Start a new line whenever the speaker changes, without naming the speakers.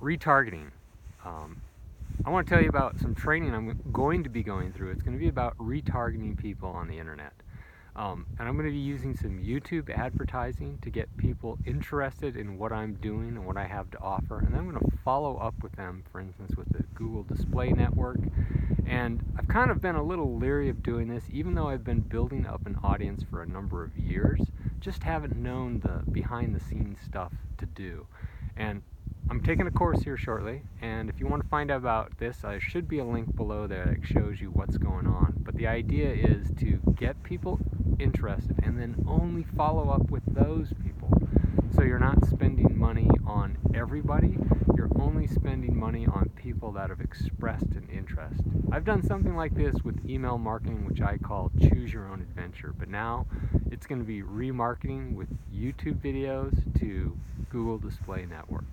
retargeting. Um, I want to tell you about some training I'm going to be going through. It's going to be about retargeting people on the internet. Um, and I'm going to be using some YouTube advertising to get people interested in what I'm doing and what I have to offer. And I'm going to follow up with them, for instance, with the Google Display Network. And I've kind of been a little leery of doing this, even though I've been building up an audience for a number of years, just haven't known the behind the scenes stuff to do. And I'm taking a course here shortly, and if you want to find out about this, there should be a link below there that shows you what's going on. But the idea is to get people interested and then only follow up with those people. So you're not spending money on everybody, you're only spending money on people that have expressed an interest. I've done something like this with email marketing, which I call choose your own adventure, but now it's going to be remarketing with YouTube videos to Google Display Network.